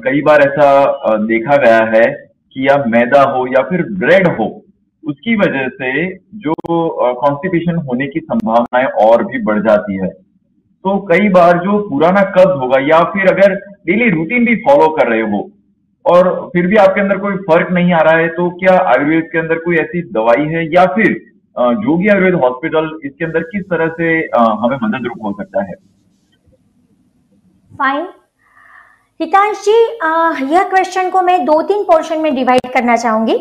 कई बार ऐसा देखा गया है कि या मैदा हो या फिर ब्रेड हो, उसकी वजह से जो कॉन्स्टिपेशन होने की संभावनाएँ और भी बढ़ जाती है। तो कई बार जो पुराना कब्ज होगा या फिर अगर डेली रूटीन भी फॉलो कर रहे हो और फिर भी आपके अंदर कोई फ़र्क नहीं आ रहा है तो क्या आयुर्वेद के अंदर कोई ऐसी दवाई है या फिर जोगी आयुर्वेद हॉस्पिटल इसके अंदर किस तरह से हमें मदद रूप हो सकता है? फाइन हितांश जी यह क्वेश्चन को मैं दो तीन पोर्शन में डिवाइड करना चाहूँगी।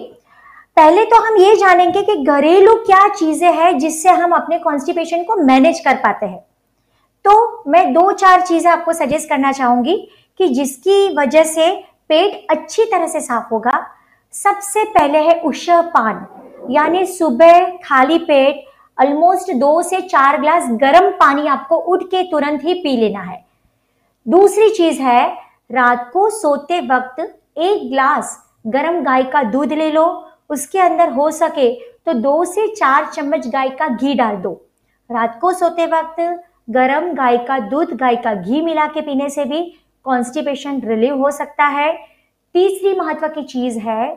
पहले तो हम ये जानेंगे कि घरेलू क्या चीज़ें हैं जिससे हम अपने कॉन्स्टिपेशन को मैनेज कर पाते हैं। तो मैं दो चार चीज़ें आपको सजेस्ट करना चाहूँगी कि जिसकी वजह से पेट अच्छी तरह से साफ़ होगा, सबसे पहले है उषह पान, यानी सुबह खाली पेट ऑलमोस्ट दो से चार ग्लास गर्म पानी आपको उठ के तुरंत ही पी लेना है। दूसरी चीज़ है रात को सोते वक्त एक ग्लास गर्म गाय का दूध ले लो। उसके अंदर हो सके तो दो से चार चम्मच गाय का घी डाल दो। रात को सोते वक्त गरम गाय का दूध गाय का घी मिला के पीने से भी कॉन्स्टिपेशन रिलीव हो सकता है। तीसरी महत्व की चीज़ है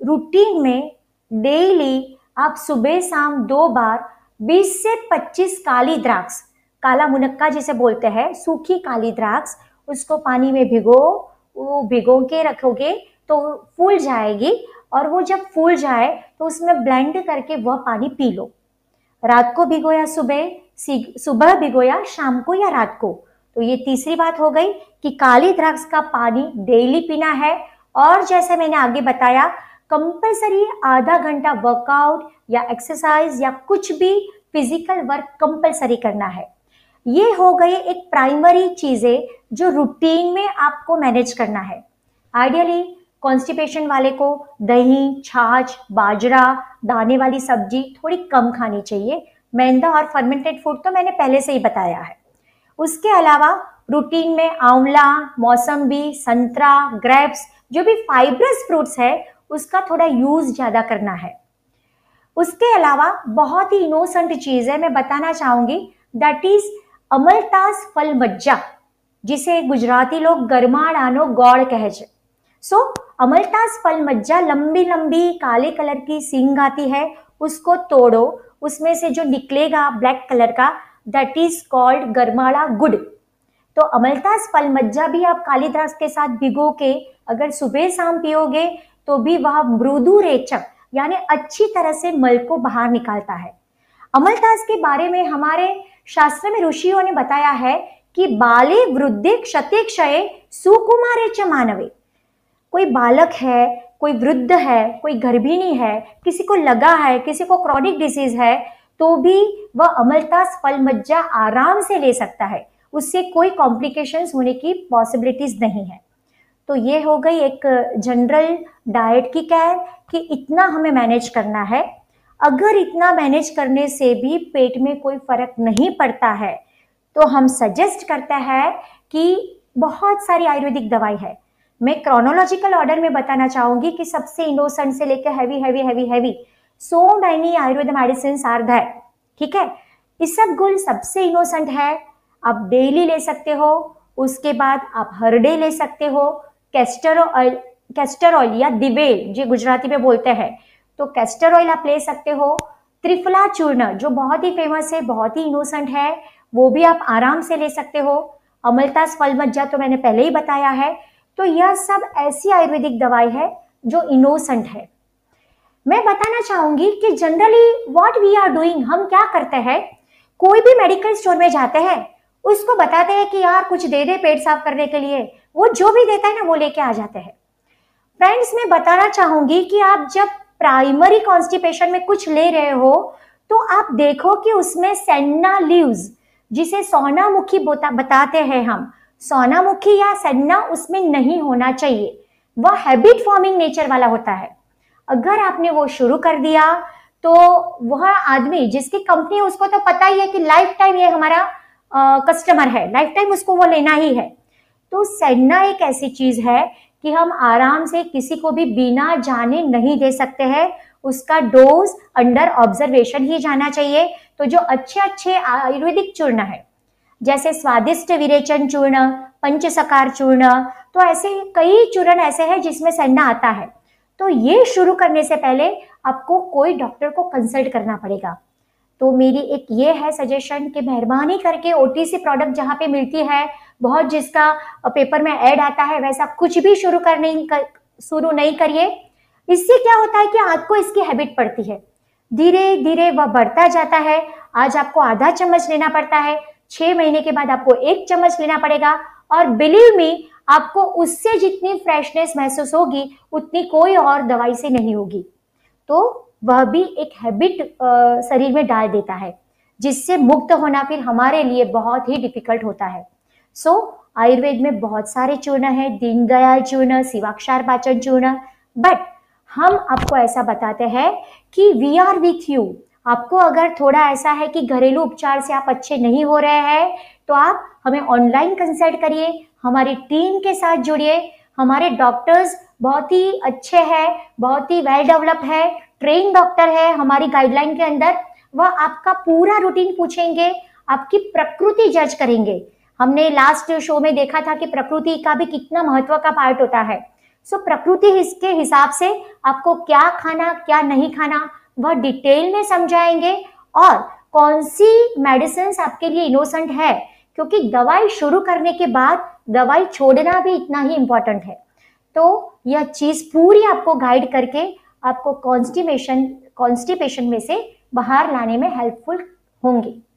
रूटीन में डेली आप सुबह शाम दो बार 20 से 25 काली द्राक्ष, काला मुनक्का जिसे बोलते हैं, सूखी काली द्राक्ष उसको पानी में भिगो, वो भिगो के रखोगे तो फूल जाएगी और वो जब फूल जाए तो उसमें ब्लेंड करके वह पानी पी लो। रात को भिगोया सुबह सुबह भिगोया, शाम को या रात को। तो ये तीसरी बात हो गई कि काली द्राक्ष का पानी डेली पीना है और जैसे मैंने आगे बताया कंपलसरी आधा घंटा वर्कआउट या एक्सरसाइज या कुछ भी फ़िज़िकल वर्क कंपलसरी करना है। ये हो गई एक प्राइमरी चीज़ें जो रूटीन में आपको मैनेज करना है। आइडियली कॉन्स्टिपेशन वाले को दही, छाछ, बाजरा, दाने वाली सब्ज़ी थोड़ी कम खानी चाहिए। मैदा और फर्मेंटेड फ़ूड तो मैंने पहले से ही बताया है। उसके अलावा रूटीन में आंवला मौसम्बी संतरा ग्रेप्स जो भी फाइब्रस फ्रूट्स है, उसका थोड़ा यूज़ ज़्यादा करना है। उसके अलावा बहुत ही इनोसेंट चीज़ है, मैं बताना चाहूँगी दैट इज़ अमलतास फल मज्जा जिसे गुजराती लोग गरमाड़ानो गौड़ कहे सो so, अमलतास फल मज्जा लंबी लंबी काले कलर की सींग आती है उसको तोड़ो उसमें से जो निकलेगा ब्लैक कलर का दैट इज़ कॉल्ड गरमाड़ा गुड तो अमलतास फल मज्जा भी आप काली द्रास के साथ भिगो के अगर सुबह शाम पियोगे तो भी वह मृदु रेचक यानी अच्छी तरह से मल को बाहर निकालता है अमलतास के बारे में हमारे शास्त्र में ऋषियों ने बताया है कि बाले वृद्धि क्षति क्षय सुकुमारे च मानवे। कोई बालक है, कोई वृद्ध है, कोई गर्भिणी है, किसी को लगा है, किसी को क्रॉनिक डिसीज है तो भी वह अमलतास फल मज्जा आराम से ले सकता है। उससे कोई कॉम्प्लिकेशंस होने की पॉसिबिलिटीज नहीं है। तो ये हो गई एक जनरल डाइट की कैर कि इतना हमें मैनेज करना है। अगर इतना मैनेज करने से भी पेट में कोई फ़र्क नहीं पड़ता है तो हम सजेस्ट करते हैं कि बहुत सारी आयुर्वेदिक दवाई है। मैं क्रोनोलॉजिकल ऑर्डर में बताना चाहूँगी कि सबसे इनोसेंट से लेकर heavy heavy heavy heavy so many Ayurveda medicine are that ठीक है? इस सब गुल सबसे इनोसेंट है। आप डेली ले सकते हो, उसके बाद आप हर डे ले सकते हो। कैस्टर ऑयल कैस्टर ऑयल या दिवेल जो गुजराती में बोलते हैं तो कैस्टर ऑयल आप ले सकते हो। त्रिफला चूर्ण, जो बहुत ही फ़ेमस है, बहुत ही इनोसेंट है, वो भी आप आराम से ले सकते हो। अमलतास फल मज्जा तो मैंने पहले ही बताया है। तो यह सब ऐसी आयुर्वेदिक दवाई है, जो इनोसेंट है। मैं बताना चाहूँगी कि generally what we are doing हम क्या करते हैं? कोई भी मेडिकल स्टोर में जाते हैं, उसको बताते हैं कि यार कुछ दे दे पेट साफ़ करने के लिए। वो जो भी देता है ना, वो लेके आ जाते हैं। फ्रेंड्स मैं बताना चाहूँगी कि आप जब प्राइमरी कॉन्स्टिपेशन में कुछ ले रहे हो तो आप देखो कि उसमें सेन्ना लीव्स जिसे सोनामुखी बताते हैं हम, सोनामुखी या सेन्ना उसमें नहीं होना चाहिए। वह हैबिट फॉर्मिंग नेचर वाला होता है। अगर आपने वो शुरू कर दिया तो वह आदमी जिसकी कंपनी उसको तो पता ही है कि लाइफ टाइम ये हमारा कस्टमर है। लाइफ टाइम उसको वो लेना ही है। तो सेन्ना एक ऐसी चीज़ है कि हम आराम से किसी को भी बिना जाने नहीं दे सकते हैं, उसका डोज अंडर ऑब्जर्वेशन ही जाना चाहिए। तो जो अच्छे अच्छे आयुर्वेदिक चूर्ण है, जैसे स्वादिष्ट विरेचन चूर्ण, पंचसकार चूर्ण तो ऐसे कई चूर्ण ऐसे हैं जिसमें सड़ना आता है। तो ये शुरू करने से पहले आपको कोई डॉक्टर को कंसल्ट करना पड़ेगा। तो मेरी एक ये है सजेशन कि मेहरबानी करके ओटीसी प्रोडक्ट जहाँ पे मिलती है बहुत जिसका पेपर में ऐड आता है वैसा कुछ भी शुरू कर नहीं कर, शुरू नहीं करिए। इससे क्या होता है कि आपको इसकी हैबिट पड़ती है। धीरे धीरे वह बढ़ता जाता है। आज आपको आधा चम्मच लेना पड़ता है। छह महीने के बाद आपको एक चम्मच लेना पड़ेगा। और बिलीव मी आपको उससे जितनी फ्रेशनेस महसूस होगी उतनी कोई और दवाई से नहीं होगी। तो वह भी एक हैबिट शरीर में डाल देता है जिससे मुक्त होना फिर हमारे लिए बहुत ही डिफ़िकल्ट होता है। सो so, आयुर्वेद में बहुत सारे चूर्ण है दीनदयाल चूर्ण शिवाक्षार पाचन चूर्ण। बट हम आपको ऐसा बताते हैं कि वी आर विथ यू आपको अगर थोड़ा ऐसा है कि घरेलू उपचार से आप अच्छे नहीं हो रहे हैं तो आप हमें ऑनलाइन कंसल्ट करिए हमारी टीम के साथ जुड़िए। हमारे डॉक्टर्स बहुत ही अच्छे हैं बहुत ही वेल डेवलप है ट्रेन डॉक्टर है हमारी गाइडलाइन के अंदर। वह आपका पूरा रूटीन पूछेंगे आपकी प्रकृति जज करेंगे। हमने लास्ट शो में देखा था कि प्रकृति का भी कितना महत्व का पार्ट होता है। सो so, प्रकृति इसके हिसाब से आपको क्या खाना क्या नहीं खाना वह डिटेल में समझाएँगे और कौन सी मेडिसिन आपके लिए इनोसेंट है। क्योंकि दवाई शुरू करने के बाद दवाई छोड़ना भी इतना ही इंपॉर्टेंट है। तो यह चीज़ पूरी आपको गाइड करके आपको कॉन्स्टिपेशन कॉन्स्टिपेशन में से बाहर लाने में हेल्पफुल होंगे।